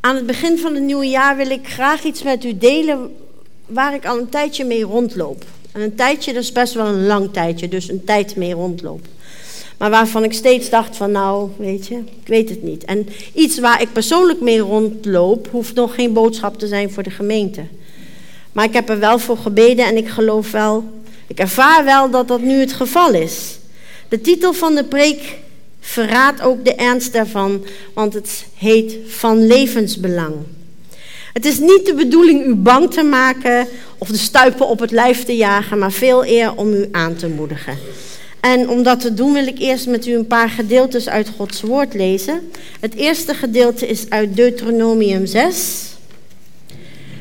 Aan het begin van het nieuwe jaar wil ik graag iets met u delen waar ik al een tijdje mee rondloop. En een tijdje, dat is best wel een lang tijdje, dus een tijd mee rondloop. Maar waarvan ik steeds dacht van nou, weet je, ik weet het niet. En iets waar ik persoonlijk mee rondloop, hoeft nog geen boodschap te zijn voor de gemeente. Maar ik heb er wel voor gebeden en ik geloof wel, ik ervaar wel dat dat nu het geval is. De titel van de preek verraadt ook de ernst daarvan, want het heet van levensbelang. Het is niet de bedoeling u bang te maken of de stuipen op het lijf te jagen, maar veel eer om u aan te moedigen. En om dat te doen wil ik eerst met u een paar gedeeltes uit Gods woord lezen. Het eerste gedeelte is uit Deuteronomium 6,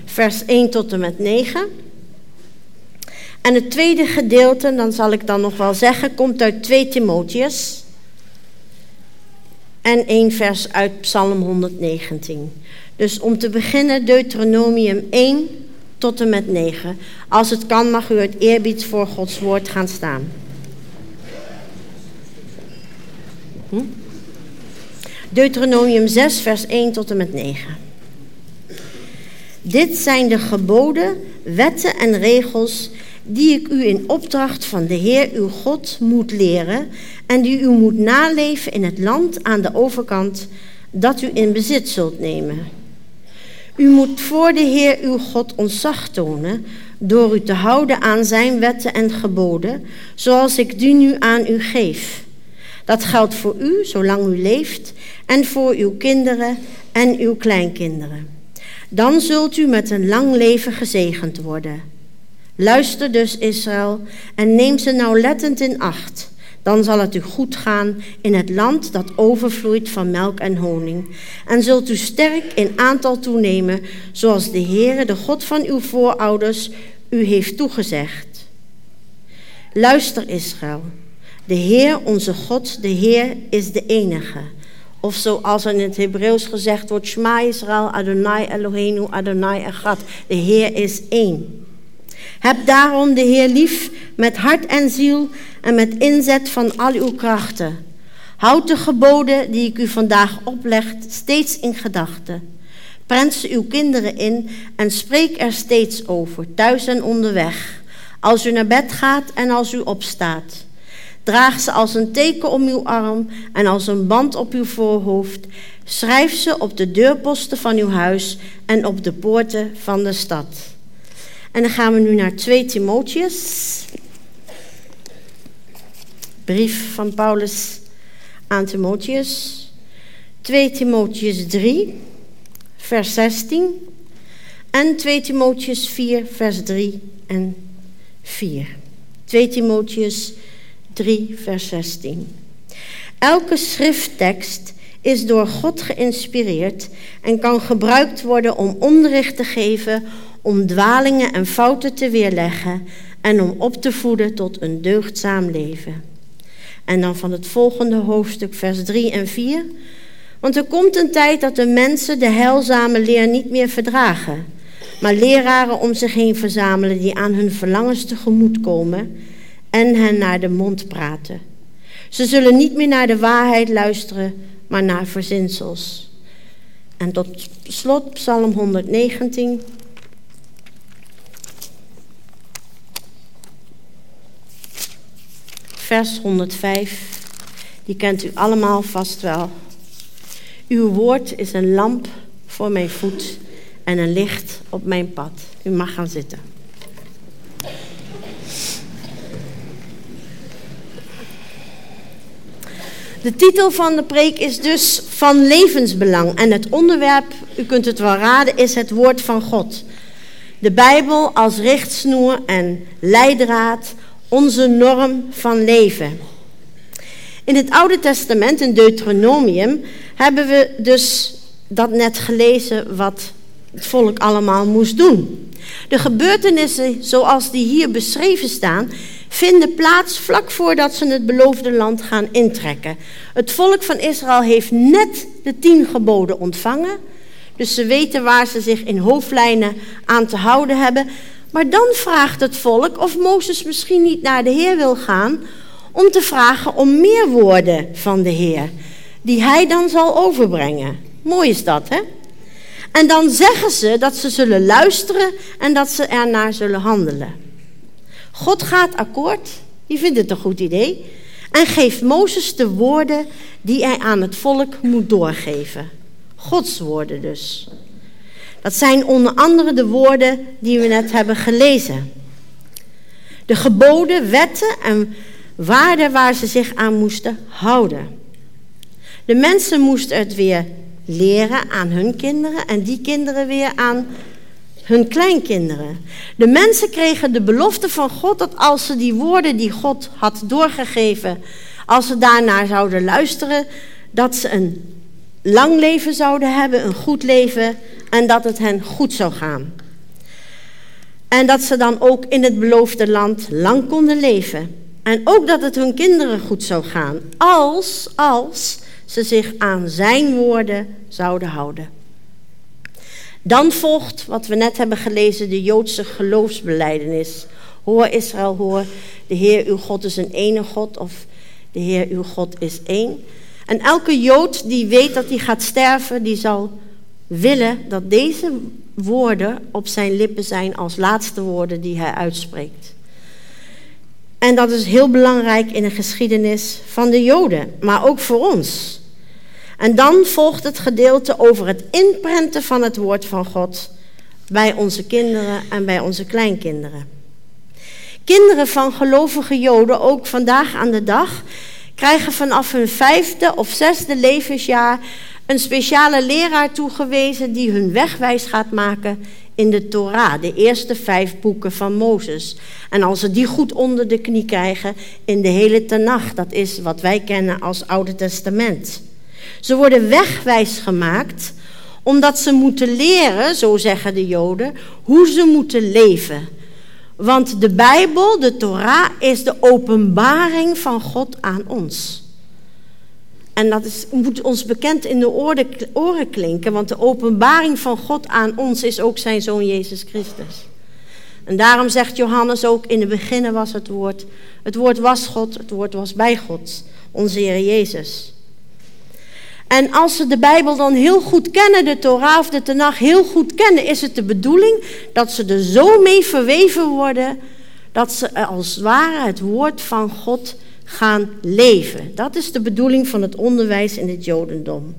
vers 1 tot en met 9. En het tweede gedeelte, dan zal ik dan nog wel zeggen, komt uit 2 Timotheus. En één vers uit Psalm 119. Dus om te beginnen Deuteronomium 1 tot en met 9. Als het kan mag u het eerbied voor Gods woord gaan staan. Hm? Deuteronomium 6, vers 1 tot en met 9. Dit zijn de geboden, wetten en regels die ik u in opdracht van de Heer uw God moet leren en die u moet naleven in het land aan de overkant dat u in bezit zult nemen. U moet voor de Heer uw God ontzag tonen door u te houden aan zijn wetten en geboden, zoals ik die nu aan u geef. Dat geldt voor u zolang u leeft en voor uw kinderen en uw kleinkinderen. Dan zult u met een lang leven gezegend worden. Luister dus, Israël, en neem ze nauwlettend in acht. Dan zal het u goed gaan in het land dat overvloeit van melk en honing. En zult u sterk in aantal toenemen, zoals de Heere, de God van uw voorouders, u heeft toegezegd. Luister, Israël. De Heer, onze God, de Heer, is de enige. Of zoals in het Hebreeuws gezegd wordt, Shema Israël, Adonai Eloheinu, Adonai Echad. De Heer is één. Heb daarom de Heer lief met hart en ziel en met inzet van al uw krachten. Houd de geboden die ik u vandaag opleg steeds in gedachten. Prent ze uw kinderen in en spreek er steeds over, thuis en onderweg. Als u naar bed gaat en als u opstaat. Draag ze als een teken om uw arm en als een band op uw voorhoofd. Schrijf ze op de deurposten van uw huis en op de poorten van de stad. En dan gaan we nu naar 2 Timotheus. Brief van Paulus aan Timotheus. 2 Timotheus 3, vers 16. En 2 Timotheus 4, vers 3 en 4. 2 Timotheus 3, vers 16. Elke schrifttekst is door God geïnspireerd en kan gebruikt worden om onderricht te geven, om dwalingen en fouten te weerleggen en om op te voeden tot een deugdzaam leven. En dan van het volgende hoofdstuk, vers 3 en 4. Want er komt een tijd dat de mensen de heilzame leer niet meer verdragen, maar leraren om zich heen verzamelen die aan hun verlangens tegemoet komen en hen naar de mond praten. Ze zullen niet meer naar de waarheid luisteren, maar naar verzinsels. En tot slot Psalm 119. Vers 105. Die kent u allemaal vast wel. Uw woord is een lamp voor mijn voet en een licht op mijn pad. U mag gaan zitten. De titel van de preek is dus van levensbelang. En het onderwerp, u kunt het wel raden, is het woord van God. De Bijbel als richtsnoer en leidraad, onze norm van leven. In het Oude Testament, in Deuteronomium, hebben we dus dat net gelezen wat het volk allemaal moest doen. De gebeurtenissen zoals die hier beschreven staan, vinden plaats vlak voordat ze het beloofde land gaan intrekken. Het volk van Israël heeft net de tien geboden ontvangen, dus ze weten waar ze zich in hoofdlijnen aan te houden hebben. Maar dan vraagt het volk of Mozes misschien niet naar de Heer wil gaan om te vragen om meer woorden van de Heer, die hij dan zal overbrengen. Mooi is dat, hè? En dan zeggen ze dat ze zullen luisteren en dat ze ernaar zullen handelen. God gaat akkoord, die vindt het een goed idee, en geeft Mozes de woorden die hij aan het volk moet doorgeven. Gods woorden dus. Dat zijn onder andere de woorden die we net hebben gelezen. De geboden, wetten en waarden waar ze zich aan moesten houden. De mensen moesten het weer leren aan hun kinderen en die kinderen weer aan hun kleinkinderen. De mensen kregen de belofte van God dat als ze die woorden die God had doorgegeven, als ze daarnaar zouden luisteren, dat ze een lang leven zouden hebben, een goed leven en dat het hen goed zou gaan. En dat ze dan ook in het beloofde land lang konden leven. En ook dat het hun kinderen goed zou gaan, als, als ze zich aan zijn woorden zouden houden. Dan volgt wat we net hebben gelezen, de Joodse geloofsbeleidenis. Hoor Israël, hoor, de Heer uw God is een ene God of de Heer uw God is één. En elke Jood die weet dat hij gaat sterven, die zal willen dat deze woorden op zijn lippen zijn als laatste woorden die hij uitspreekt. En dat is heel belangrijk in de geschiedenis van de Joden, maar ook voor ons. En dan volgt het gedeelte over het inprenten van het woord van God bij onze kinderen en bij onze kleinkinderen. Kinderen van gelovige Joden, ook vandaag aan de dag, krijgen vanaf hun vijfde of zesde levensjaar een speciale leraar toegewezen die hun wegwijs gaat maken in de Torah, de eerste vijf boeken van Mozes. En als ze die goed onder de knie krijgen in de hele Tanach, dat is wat wij kennen als Oude Testament. Ze worden wegwijs gemaakt omdat ze moeten leren, zo zeggen de Joden, hoe ze moeten leven. Want de Bijbel, de Torah, is de openbaring van God aan ons. En dat is, moet ons bekend in de oren klinken, want de openbaring van God aan ons is ook zijn zoon Jezus Christus. En daarom zegt Johannes ook, in het begin was het woord. Het woord was God, het woord was bij God, onze Heer Jezus. En als ze de Bijbel dan heel goed kennen, de Torah of de Tanach heel goed kennen, is het de bedoeling dat ze er zo mee verweven worden dat ze als het ware het woord van God gaan leven. Dat is de bedoeling van het onderwijs in het Jodendom.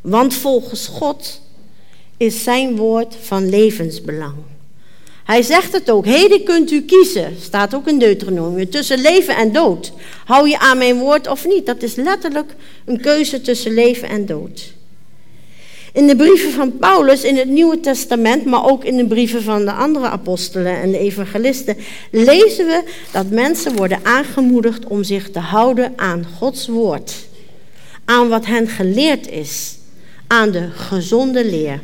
Want volgens God is zijn woord van levensbelang. Hij zegt het ook, heden kunt u kiezen, staat ook in Deuteronomium, tussen leven en dood. Hou je aan mijn woord of niet? Dat is letterlijk een keuze tussen leven en dood. In de brieven van Paulus in het Nieuwe Testament, maar ook in de brieven van de andere apostelen en de evangelisten, lezen we dat mensen worden aangemoedigd om zich te houden aan Gods woord. Aan wat hen geleerd is, aan de gezonde leer.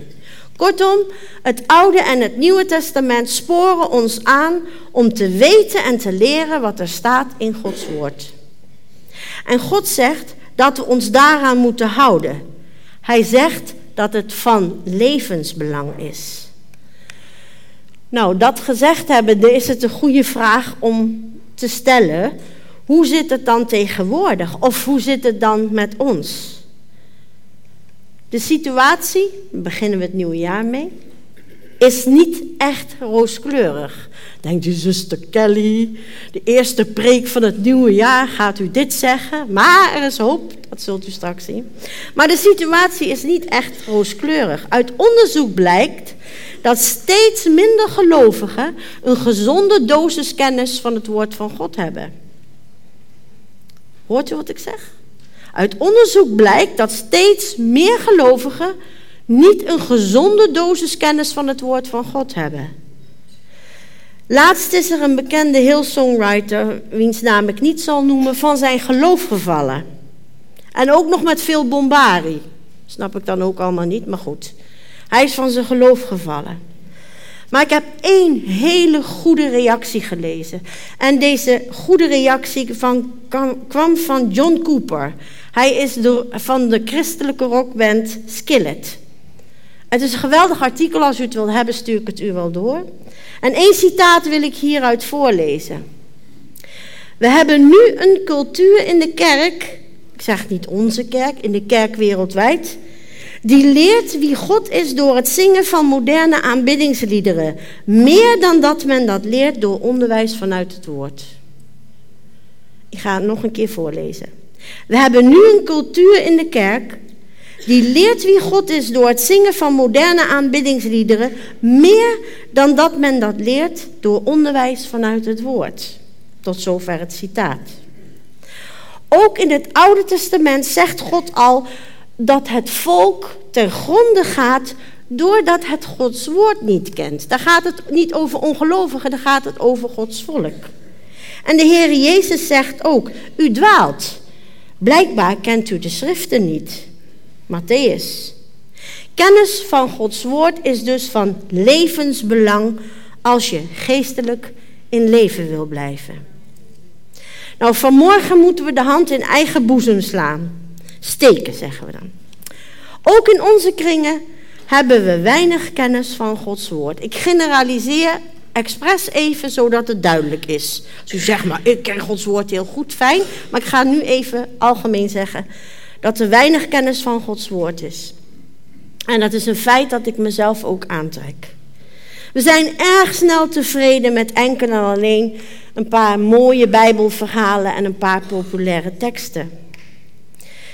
Kortom, het Oude en het Nieuwe Testament sporen ons aan om te weten en te leren wat er staat in Gods woord. En God zegt dat we ons daaraan moeten houden. Hij zegt dat het van levensbelang is. Nou, dat gezegd hebben, is het een goede vraag om te stellen. Hoe zit het dan tegenwoordig? Of hoe zit het dan met ons? De situatie, daar beginnen we het nieuwe jaar mee, is niet echt rooskleurig. Denkt u, zuster Kelly, de eerste preek van het nieuwe jaar gaat u dit zeggen, maar er is hoop, dat zult u straks zien. Maar de situatie is niet echt rooskleurig. Uit onderzoek blijkt dat steeds minder gelovigen een gezonde dosis kennis van het woord van God hebben. Hoort u wat ik zeg? Uit onderzoek blijkt dat steeds meer gelovigen niet een gezonde dosis kennis van het woord van God hebben. Laatst is er een bekende Hill-songwriter, wiens naam ik niet zal noemen, van zijn geloof gevallen. En ook nog met veel bombarie. Snap ik dan ook allemaal niet, maar goed. Hij is van zijn geloof gevallen. Maar ik heb één hele goede reactie gelezen. En deze goede reactie van, kwam van John Cooper. Hij is de, van de christelijke rockband Skillet. Het is een geweldig artikel. Als u het wilt hebben, stuur ik het u wel door. En één citaat wil ik hieruit voorlezen. We hebben nu een cultuur in de kerk, ik zeg niet onze kerk, in de kerk wereldwijd, Die leert wie God is door het zingen van moderne aanbiddingsliederen. Meer dan dat men dat leert door onderwijs vanuit het woord. Ik ga het nog een keer voorlezen. We hebben nu een cultuur in de kerk die leert wie God is door het zingen van moderne aanbiddingsliederen, meer dan dat men dat leert door onderwijs vanuit het woord. Tot zover het citaat. Ook in het Oude Testament zegt God al dat het volk ten gronde gaat doordat het Gods woord niet kent. Daar gaat het niet over ongelovigen, daar gaat het over Gods volk. En de Heer Jezus zegt ook, u dwaalt. Blijkbaar kent u de schriften niet. Matthäus. Kennis van Gods woord is dus van levensbelang als je geestelijk in leven wil blijven. Nou, vanmorgen moeten we de hand in eigen boezem slaan. Steken, zeggen we dan. Ook in onze kringen hebben we weinig kennis van Gods woord. Ik generaliseer expres even zodat het duidelijk is. Als u zegt, maar ik ken Gods woord heel goed, fijn. Maar ik ga nu even algemeen zeggen dat er weinig kennis van Gods woord is. En dat is een feit dat ik mezelf ook aantrek. We zijn erg snel tevreden met enkel en alleen een paar mooie Bijbelverhalen en een paar populaire teksten.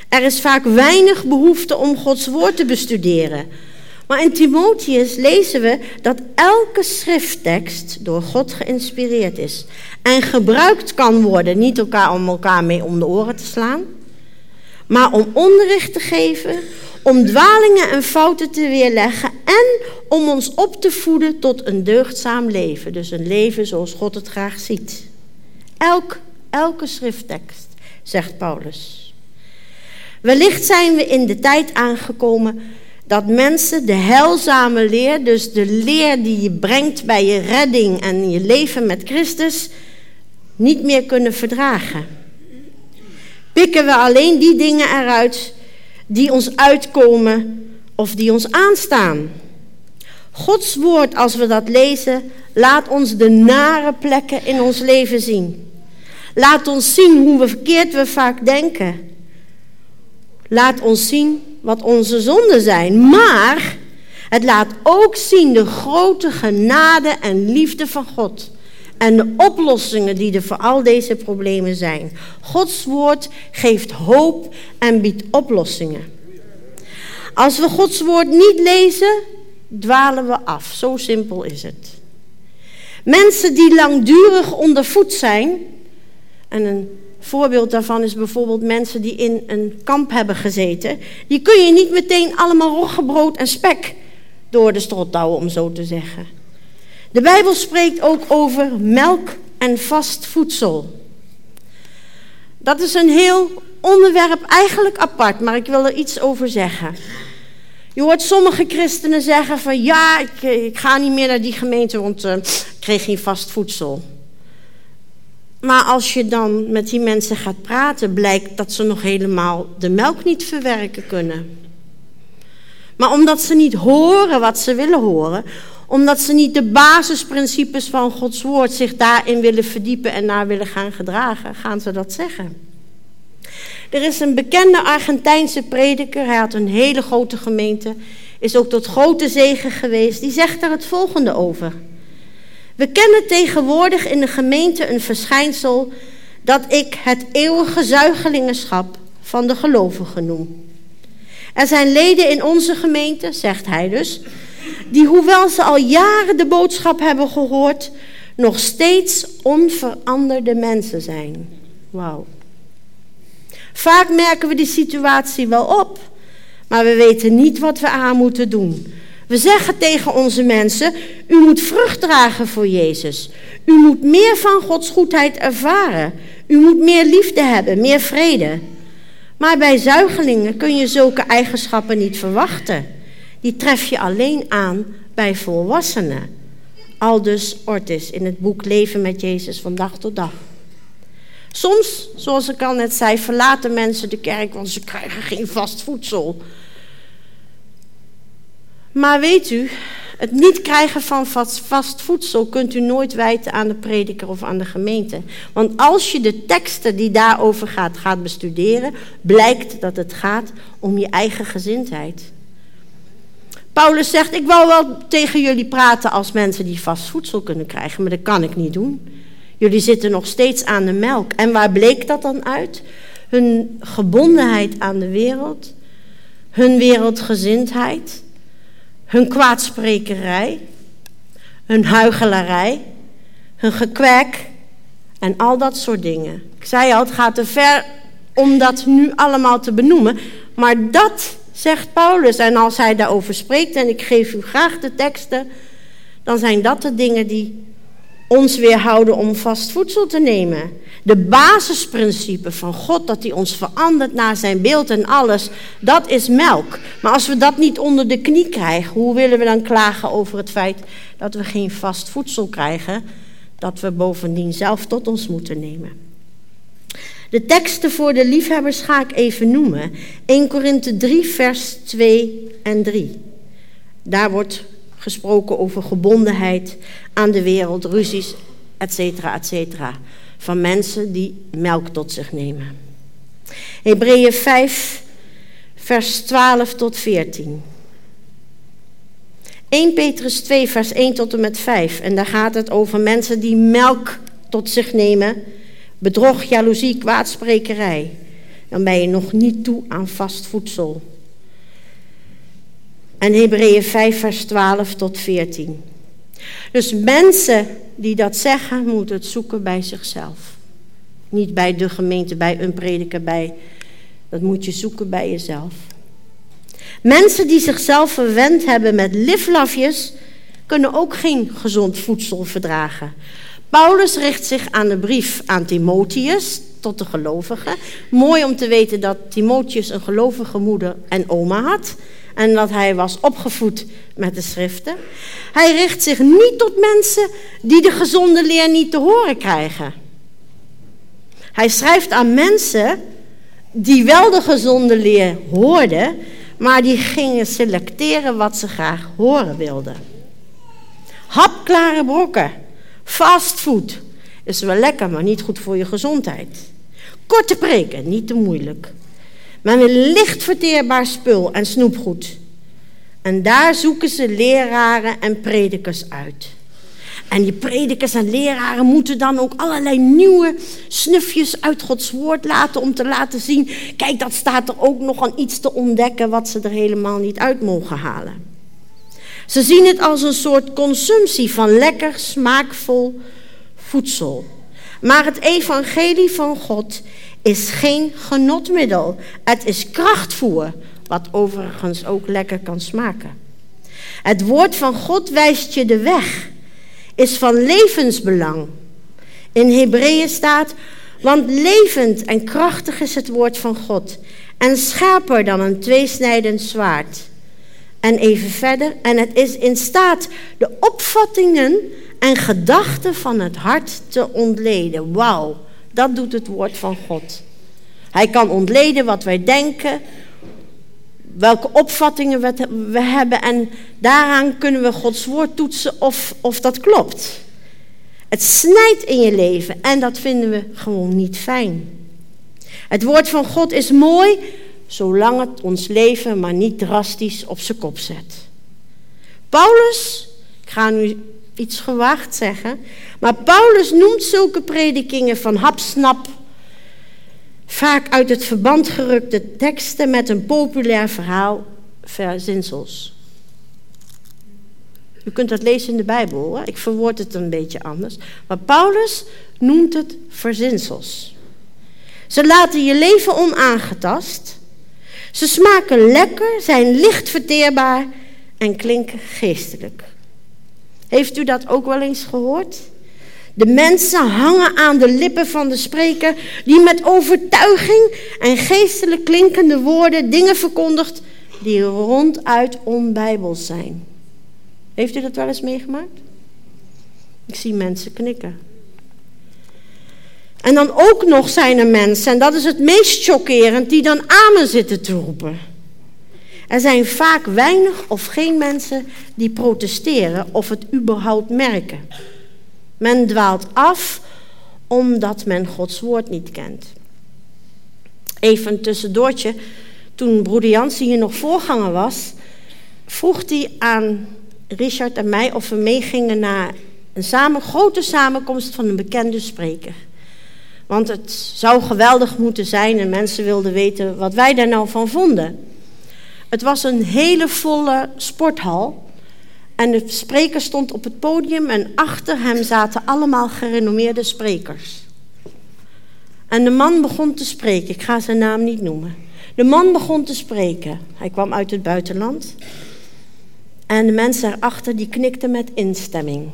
Er is vaak weinig behoefte om Gods woord te bestuderen. Maar in Timotheus lezen we dat elke schrifttekst door God geïnspireerd is en gebruikt kan worden, niet elkaar om elkaar mee om de oren te slaan, maar om onderricht te geven, om dwalingen en fouten te weerleggen en om ons op te voeden tot een deugdzaam leven. Dus een leven zoals God het graag ziet. Elk, elke schrifttekst, zegt Paulus. Wellicht zijn we in de tijd aangekomen dat mensen de heilzame leer, dus de leer die je brengt bij je redding en je leven met Christus, niet meer kunnen verdragen pikken we alleen die dingen eruit die ons uitkomen of die ons aanstaan. Gods woord, als we dat lezen, laat ons de nare plekken in ons leven zien. Laat ons zien hoe we verkeerd we vaak denken. Laat ons zien wat onze zonden zijn. Maar het laat ook zien de grote genade en liefde van God en de oplossingen die er voor al deze problemen zijn. Gods woord geeft hoop en biedt oplossingen. Als we Gods woord niet lezen, dwalen we af. Zo simpel is het. Mensen die langdurig ondervoed zijn, en een voorbeeld daarvan is bijvoorbeeld mensen die in een kamp hebben gezeten, die kun je niet meteen allemaal roggebrood en spek door de strot douwen, om zo te zeggen. De Bijbel spreekt ook over melk en vast voedsel. Dat is een heel onderwerp, eigenlijk apart, maar ik wil er iets over zeggen. Je hoort sommige christenen zeggen van ja, ik, ik ga niet meer naar die gemeente, want uh, ik kreeg geen vast voedsel. Maar als je dan met die mensen gaat praten, blijkt dat ze nog helemaal de melk niet verwerken kunnen. Maar omdat ze niet horen wat ze willen horen, omdat ze niet de basisprincipes van Gods woord zich daarin willen verdiepen en naar willen gaan gedragen, gaan ze dat zeggen. Er is een bekende Argentijnse prediker, hij had een hele grote gemeente, is ook tot grote zegen geweest, die zegt er het volgende over. We kennen tegenwoordig in de gemeente een verschijnsel dat ik het eeuwige zuigelingenschap van de gelovigen noem. Er zijn leden in onze gemeente, zegt hij dus, die hoewel ze al jaren de boodschap hebben gehoord, nog steeds onveranderde mensen zijn. Wauw. Vaak merken we die situatie wel op, maar we weten niet wat we aan moeten doen. We zeggen tegen onze mensen: U moet vrucht dragen voor Jezus. U moet meer van Gods goedheid ervaren. U moet meer liefde hebben, meer vrede. Maar bij zuigelingen kun je zulke eigenschappen niet verwachten die tref je alleen aan bij volwassenen. Aldus Ortis in het boek Leven met Jezus van dag tot dag. Soms, zoals ik al net zei, verlaten mensen de kerk, want ze krijgen geen vast voedsel. Maar weet u, het niet krijgen van vast, voedsel kunt u nooit wijten aan de prediker of aan de gemeente. Want als je de teksten die daarover gaat, gaat bestuderen, blijkt dat het gaat om je eigen gezindheid. Paulus zegt, ik wou wel tegen jullie praten als mensen die vast voedsel kunnen krijgen, maar dat kan ik niet doen. Jullie zitten nog steeds aan de melk. En waar bleek dat dan uit? Hun gebondenheid aan de wereld, hun wereldgezindheid, hun kwaadsprekerij, hun huigelarij, hun gekwek en al dat soort dingen. Ik zei al, het gaat te ver om dat nu allemaal te benoemen, maar dat zegt Paulus. En als hij daarover spreekt, en ik geef u graag de teksten, dan zijn dat de dingen die ons weerhouden om vast voedsel te nemen. De basisprincipe van God, dat hij ons verandert naar zijn beeld en alles, dat is melk. Maar als we dat niet onder de knie krijgen, hoe willen we dan klagen over het feit dat we geen vast voedsel krijgen, dat we bovendien zelf tot ons moeten nemen? De teksten voor de liefhebbers ga ik even noemen. 1 Korinthe 3, vers 2 en 3. Daar wordt gesproken over gebondenheid aan de wereld, ruzies, et cetera, et cetera. Van mensen die melk tot zich nemen. Hebreeën 5, vers 12 tot 14. 1 Petrus 2, vers 1 tot en met 5. En daar gaat het over mensen die melk tot zich nemen. Bedrog, jaloezie, kwaadsprekerij. Dan ben je nog niet toe aan vast voedsel. En Hebreeën 5, vers 12 tot 14. Dus mensen die dat zeggen, moeten het zoeken bij zichzelf. Niet bij de gemeente, bij een prediker, bij. Dat moet je zoeken bij jezelf. Mensen die zichzelf verwend hebben met liflafjes, kunnen ook geen gezond voedsel verdragen. Paulus richt zich aan de brief aan Timotheus, tot de gelovigen. Mooi om te weten dat Timotheus een gelovige moeder en oma had en dat hij was opgevoed met de schriften. Hij richt zich niet tot mensen die de gezonde leer niet te horen krijgen. Hij schrijft aan mensen die wel de gezonde leer hoorden, maar die gingen selecteren wat ze graag horen wilden. Hapklare brokken, fastfood is wel lekker, maar niet goed voor je gezondheid. Korte preken, niet te moeilijk maar een licht verteerbaar spul en snoepgoed. En daar zoeken ze leraren en predikers uit. En die predikers en leraren moeten dan ook allerlei nieuwe snufjes uit Gods woord laten om te laten zien, kijk, dat staat er ook nog aan iets te ontdekken wat ze er helemaal niet uit mogen halen. Ze zien het als een soort consumptie van lekker, smaakvol voedsel. Maar het evangelie van God is geen genotmiddel. Het is krachtvoer, wat overigens ook lekker kan smaken. Het woord van God wijst je de weg, is van levensbelang. In Hebreeën staat, want levend en krachtig is het woord van God en scherper dan een tweesnijdend zwaard. En even verder, en het is in staat de opvattingen en gedachten van het hart te ontleden. Wauw. Dat doet het woord van God. Hij kan ontleden wat wij denken, welke opvattingen we hebben en daaraan kunnen we Gods woord toetsen of, of dat klopt. Het snijdt in je leven en dat vinden we gewoon niet fijn. Het woord van God is mooi zolang het ons leven maar niet drastisch op zijn kop zet. Paulus, ik ga nu iets gewaagd zeggen. Maar Paulus noemt zulke predikingen van hapsnap vaak uit het verband gerukte teksten met een populair verhaal verzinsels. U kunt dat lezen in de Bijbel, hoor. ik verwoord het een beetje anders. Maar Paulus noemt het verzinsels. Ze laten je leven onaangetast. Ze smaken lekker, zijn licht verteerbaar en klinken geestelijk. Heeft u dat ook wel eens gehoord? De mensen hangen aan de lippen van de spreker, die met overtuiging en geestelijk klinkende woorden dingen verkondigt die ronduit onbijbels zijn. Heeft u dat wel eens meegemaakt? Ik zie mensen knikken. En dan ook nog zijn er mensen, en dat is het meest chockerend, die dan amen zitten te roepen. Er zijn vaak weinig of geen mensen die protesteren of het überhaupt merken. Men dwaalt af omdat men Gods woord niet kent. Even tussendoortje. Toen broeder Jansen hier nog voorganger was, vroeg hij aan Richard en mij of we meegingen naar een samen, grote samenkomst van een bekende spreker. Want het zou geweldig moeten zijn en mensen wilden weten wat wij daar nou van vonden. Het was een hele volle sporthal. En de spreker stond op het podium en achter hem zaten allemaal gerenommeerde sprekers. En de man begon te spreken, ik ga zijn naam niet noemen. De man begon te spreken. Hij kwam uit het buitenland. En de mensen erachter die knikten met instemming.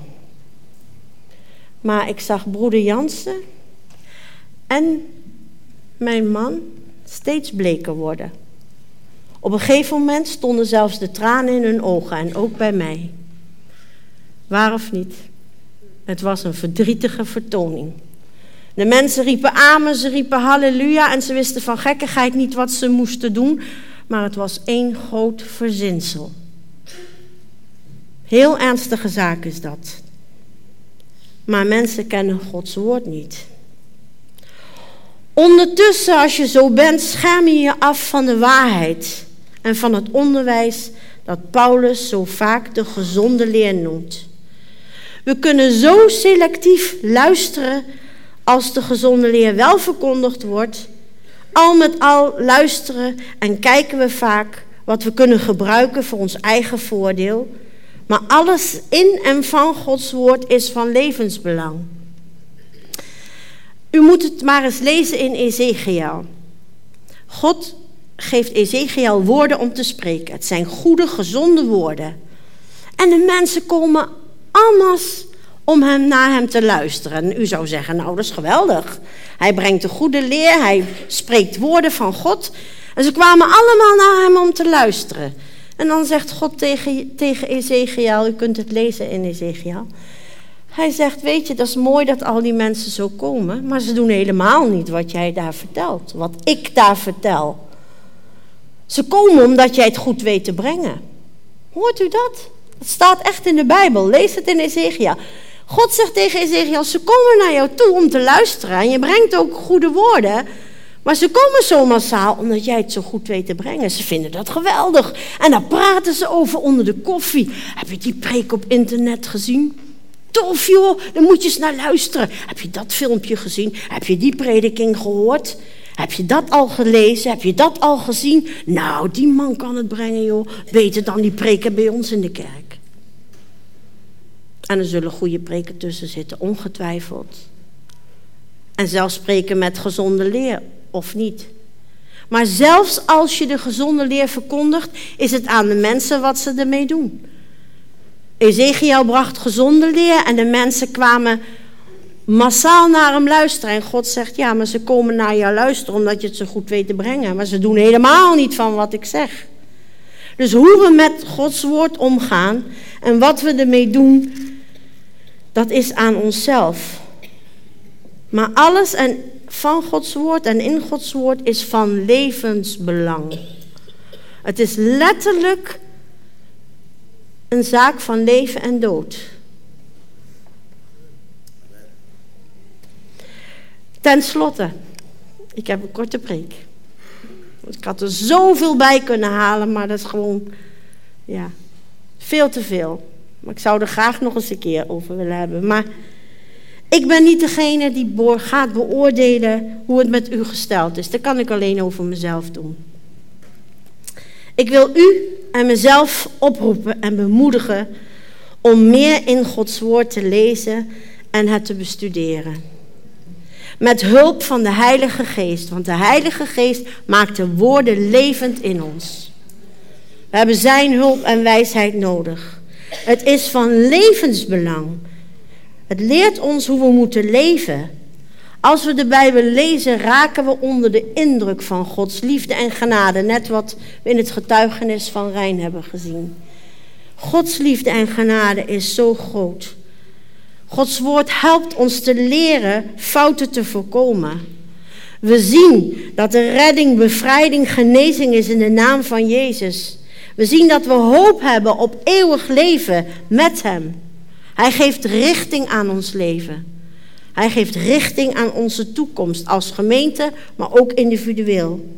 Maar ik zag broeder Jansen en mijn man steeds bleker worden. Op een gegeven moment stonden zelfs de tranen in hun ogen en ook bij mij. Waar of niet? Het was een verdrietige vertoning. De mensen riepen amen, ze riepen halleluja en ze wisten van gekkigheid niet wat ze moesten doen, maar het was één groot verzinsel. Heel ernstige zaak is dat. Maar mensen kennen Gods woord niet. Ondertussen, als je zo bent, scherm je je af van de waarheid en van het onderwijs dat Paulus zo vaak de gezonde leer noemt. We kunnen zo selectief luisteren als de gezonde leer wel verkondigd wordt. Al met al luisteren en kijken we vaak wat we kunnen gebruiken voor ons eigen voordeel. Maar alles in en van Gods woord is van levensbelang. U moet het maar eens lezen in Ezekiel. God geeft Ezekiel woorden om te spreken. Het zijn goede, gezonde woorden. En de mensen komen allemaal om hem, naar hem te luisteren. En u zou zeggen, nou dat is geweldig. Hij brengt de goede leer, hij spreekt woorden van God. En ze kwamen allemaal naar hem om te luisteren. En dan zegt God tegen, tegen Ezekiel, u kunt het lezen in Ezekiel. Hij zegt, weet je, dat is mooi dat al die mensen zo komen, maar ze doen helemaal niet wat jij daar vertelt, wat ik daar vertel. Ze komen omdat jij het goed weet te brengen. Hoort u dat? Het staat echt in de Bijbel. Lees het in Ezekiel. God zegt tegen Ezekiel, ze komen naar jou toe om te luisteren. En je brengt ook goede woorden. Maar ze komen zo massaal omdat jij het zo goed weet te brengen. Ze vinden dat geweldig. En daar praten ze over onder de koffie. Heb je die preek op internet gezien? Tof joh, daar moet je eens naar luisteren. Heb je dat filmpje gezien? Heb je die prediking gehoord? Heb je dat al gelezen? Heb je dat al gezien? Nou, die man kan het brengen joh. Beter dan die preken bij ons in de kerk. En er zullen goede preken tussen zitten, ongetwijfeld. En zelfs spreken met gezonde leer, of niet. Maar zelfs als je de gezonde leer verkondigt, is het aan de mensen wat ze ermee doen. Ezekiel bracht gezonde leer en de mensen kwamen massaal naar hem luisteren. En God zegt, ja, maar ze komen naar jou luisteren omdat je het zo goed weet te brengen. Maar ze doen helemaal niet van wat ik zeg. Dus hoe we met Gods woord omgaan en wat we ermee doen, dat is aan onszelf. Maar alles en van Gods woord en in Gods woord is van levensbelang. Het is letterlijk een zaak van leven en dood. Ten slotte, ik heb een korte preek. Ik had er zoveel bij kunnen halen, maar dat is gewoon, ja, veel te veel. Maar ik zou er graag nog eens een keer over willen hebben. Maar ik ben niet degene die gaat beoordelen hoe het met u gesteld is. Dat kan ik alleen over mezelf doen. Ik wil u en mezelf oproepen en bemoedigen om meer in Gods woord te lezen en het te bestuderen. Met hulp van de Heilige Geest, want de Heilige Geest maakt de woorden levend in ons. We hebben Zijn hulp en wijsheid nodig. Het is van levensbelang. Het leert ons hoe we moeten leven. Als we de Bijbel lezen, raken we onder de indruk van Gods liefde en genade. Net wat we in het getuigenis van Rijn hebben gezien. Gods liefde en genade is zo groot. Gods woord helpt ons te leren fouten te voorkomen. We zien dat de redding, bevrijding, genezing is in de naam van Jezus. We zien dat we hoop hebben op eeuwig leven met Hem. Hij geeft richting aan ons leven. Hij geeft richting aan onze toekomst als gemeente, maar ook individueel.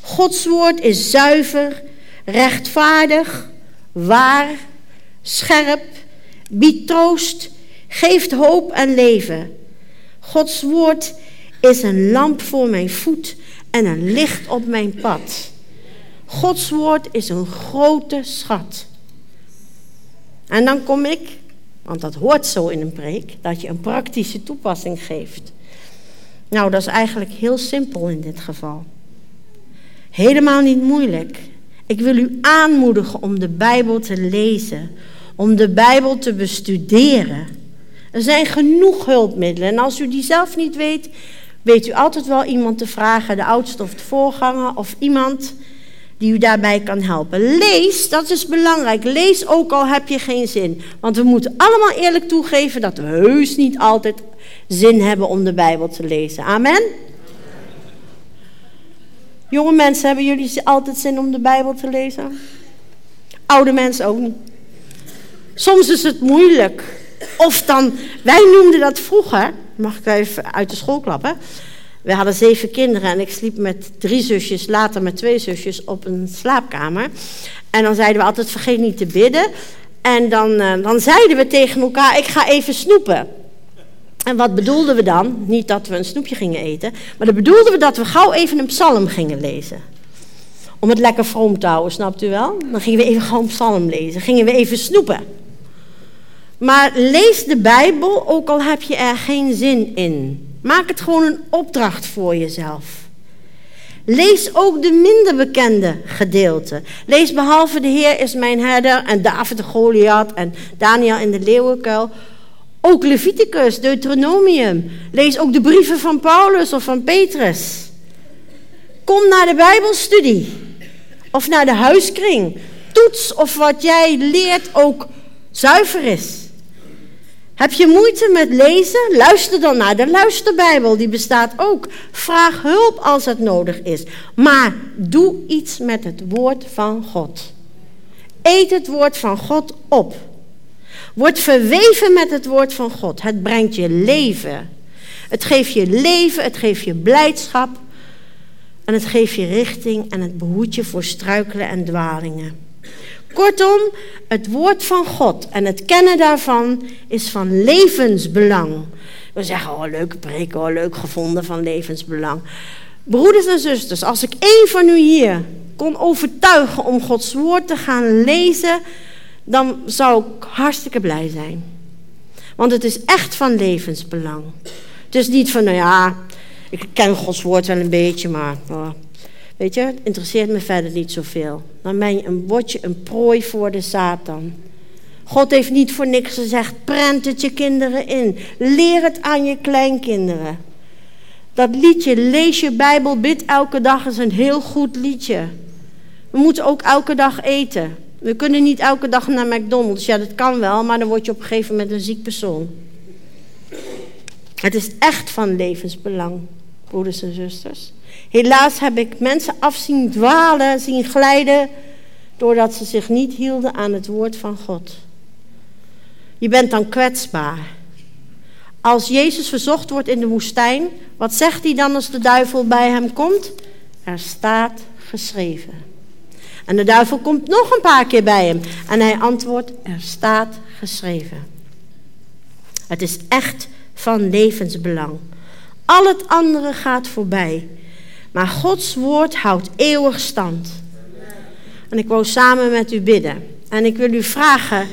Gods woord is zuiver, rechtvaardig, waar, scherp, biedt troost, geeft hoop en leven. Gods woord is een lamp voor mijn voet en een licht op mijn pad. Gods woord is een grote schat. En dan kom ik, want dat hoort zo in een preek, dat je een praktische toepassing geeft. Nou, dat is eigenlijk heel simpel in dit geval. Helemaal niet moeilijk. Ik wil u aanmoedigen om de Bijbel te lezen, om de Bijbel te bestuderen. Er zijn genoeg hulpmiddelen en als u die zelf niet weet, weet u altijd wel iemand te vragen, de oudste of de voorganger of iemand die u daarbij kan helpen. Lees, dat is belangrijk. Lees ook al heb je geen zin. Want we moeten allemaal eerlijk toegeven dat we heus niet altijd zin hebben om de Bijbel te lezen. Amen? Jonge mensen, hebben jullie altijd zin om de Bijbel te lezen? Oude mensen ook niet. Soms is het moeilijk. Of dan, wij noemden dat vroeger, mag ik even uit de school klappen. We hadden zeven kinderen en ik sliep met drie zusjes, later met twee zusjes op een slaapkamer. En dan zeiden we altijd: vergeet niet te bidden. En dan, uh, dan zeiden we tegen elkaar: ik ga even snoepen. En wat bedoelden we dan? Niet dat we een snoepje gingen eten, maar dan bedoelden we dat we gauw even een psalm gingen lezen. Om het lekker vroom te houden, snapt u wel? Dan gingen we even gewoon psalm lezen, gingen we even snoepen. Maar lees de Bijbel, ook al heb je er geen zin in. Maak het gewoon een opdracht voor jezelf. Lees ook de minder bekende gedeelten. Lees behalve de Heer is mijn herder en David de Goliath en Daniel in de leeuwenkuil. Ook Leviticus, Deuteronomium. Lees ook de brieven van Paulus of van Petrus. Kom naar de Bijbelstudie of naar de huiskring. Toets of wat jij leert ook zuiver is. Heb je moeite met lezen? Luister dan naar de luisterbijbel, die bestaat ook. Vraag hulp als het nodig is. Maar doe iets met het woord van God. Eet het woord van God op. Word verweven met het woord van God. Het brengt je leven. Het geeft je leven, het geeft je blijdschap. En het geeft je richting en het behoedt je voor struikelen en dwalingen. Kortom, het woord van God en het kennen daarvan is van levensbelang. We zeggen, oh leuke preek, oh leuk gevonden van levensbelang. Broeders en zusters, als ik één van u hier kon overtuigen om Gods woord te gaan lezen, dan zou ik hartstikke blij zijn. Want het is echt van levensbelang. Het is niet van, nou ja, ik ken Gods woord wel een beetje, maar oh, Weet je, het interesseert me verder niet zoveel. Dan ben je een, word je een prooi voor de Satan. God heeft niet voor niks gezegd, prent het je kinderen in. Leer het aan je kleinkinderen. Dat liedje, lees je Bijbel, bid elke dag, is een heel goed liedje. We moeten ook elke dag eten. We kunnen niet elke dag naar McDonald's. Ja, dat kan wel, maar dan word je op een gegeven moment een ziek persoon. Het is echt van levensbelang, broeders en zusters. Helaas heb ik mensen af zien dwalen, zien glijden, doordat ze zich niet hielden aan het woord van God. Je bent dan kwetsbaar. Als Jezus verzocht wordt in de woestijn, wat zegt hij dan als de duivel bij hem komt? Er staat geschreven. En de duivel komt nog een paar keer bij hem en hij antwoordt: Er staat geschreven. Het is echt van levensbelang. Al het andere gaat voorbij. Maar Gods woord houdt eeuwig stand. En ik wou samen met u bidden. En ik wil u vragen.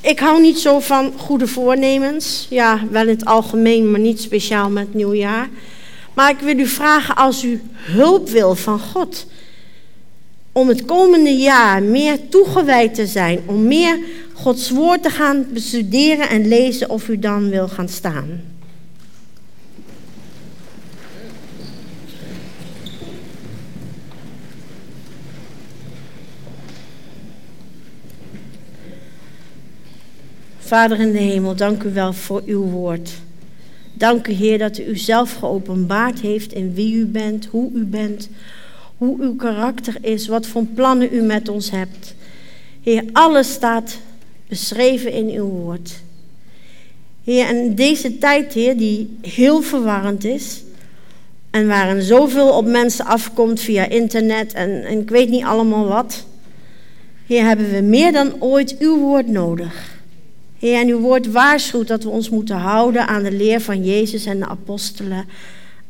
Ik hou niet zo van goede voornemens. Ja, wel in het algemeen, maar niet speciaal met nieuwjaar. Maar ik wil u vragen als u hulp wil van God. Om het komende jaar meer toegewijd te zijn. Om meer Gods woord te gaan bestuderen en lezen of u dan wil gaan staan. Vader in de hemel, dank u wel voor uw woord. Dank u, Heer, dat u uzelf geopenbaard heeft in wie u bent, hoe u bent, hoe uw karakter is, wat voor plannen u met ons hebt. Heer, alles staat beschreven in uw woord. Heer, en deze tijd, Heer, die heel verwarrend is, en waarin zoveel op mensen afkomt via internet en, en ik weet niet allemaal wat. Heer, hebben we meer dan ooit uw woord nodig. Heer, en uw woord waarschuwt dat we ons moeten houden aan de leer van Jezus en de apostelen,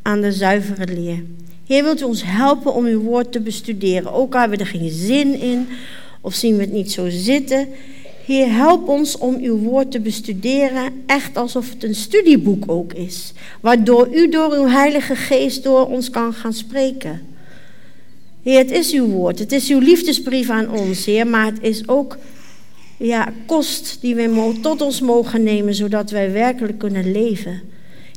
aan de zuivere leer. Heer, wilt u ons helpen om uw woord te bestuderen, ook al hebben we er geen zin in of zien we het niet zo zitten. Heer, help ons om uw woord te bestuderen, echt alsof het een studieboek ook is, waardoor u door uw Heilige Geest door ons kan gaan spreken. Heer, het is uw woord, het is uw liefdesbrief aan ons, Heer, maar het is ook ja, kost die wij tot ons mogen nemen, zodat wij werkelijk kunnen leven.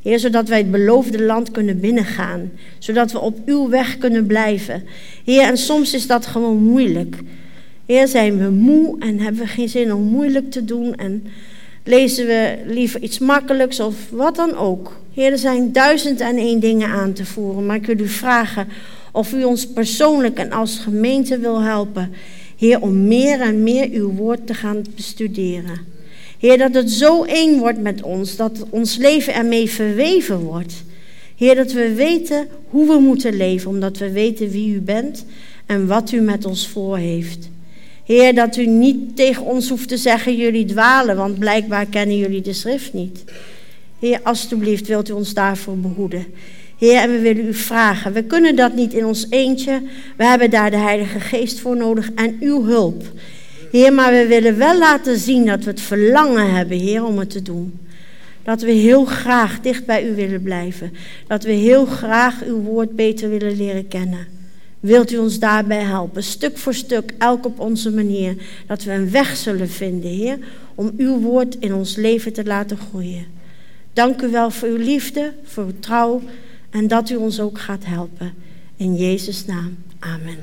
Heer, zodat wij het beloofde land kunnen binnengaan, zodat we op uw weg kunnen blijven. Heer, en soms is dat gewoon moeilijk. Heer, zijn we moe en hebben we geen zin om moeilijk te doen en lezen we liever iets makkelijks of wat dan ook. Heer, er zijn duizend en één dingen aan te voeren, maar ik wil u vragen of u ons persoonlijk en als gemeente wil helpen. Heer, om meer en meer uw woord te gaan bestuderen. Heer, dat het zo één wordt met ons, dat ons leven ermee verweven wordt. Heer, dat we weten hoe we moeten leven, omdat we weten wie u bent en wat u met ons voor heeft. Heer, dat u niet tegen ons hoeft te zeggen, jullie dwalen, want blijkbaar kennen jullie de schrift niet. Heer, alstublieft wilt u ons daarvoor behoeden. Heer, en we willen u vragen. We kunnen dat niet in ons eentje. We hebben daar de Heilige Geest voor nodig en uw hulp. Heer, maar we willen wel laten zien dat we het verlangen hebben, Heer, om het te doen. Dat we heel graag dicht bij u willen blijven. Dat we heel graag uw woord beter willen leren kennen. Wilt u ons daarbij helpen, stuk voor stuk, elk op onze manier, dat we een weg zullen vinden, Heer, om uw woord in ons leven te laten groeien. Dank u wel voor uw liefde, voor uw trouw en dat u ons ook gaat helpen. In Jezus' naam. Amen.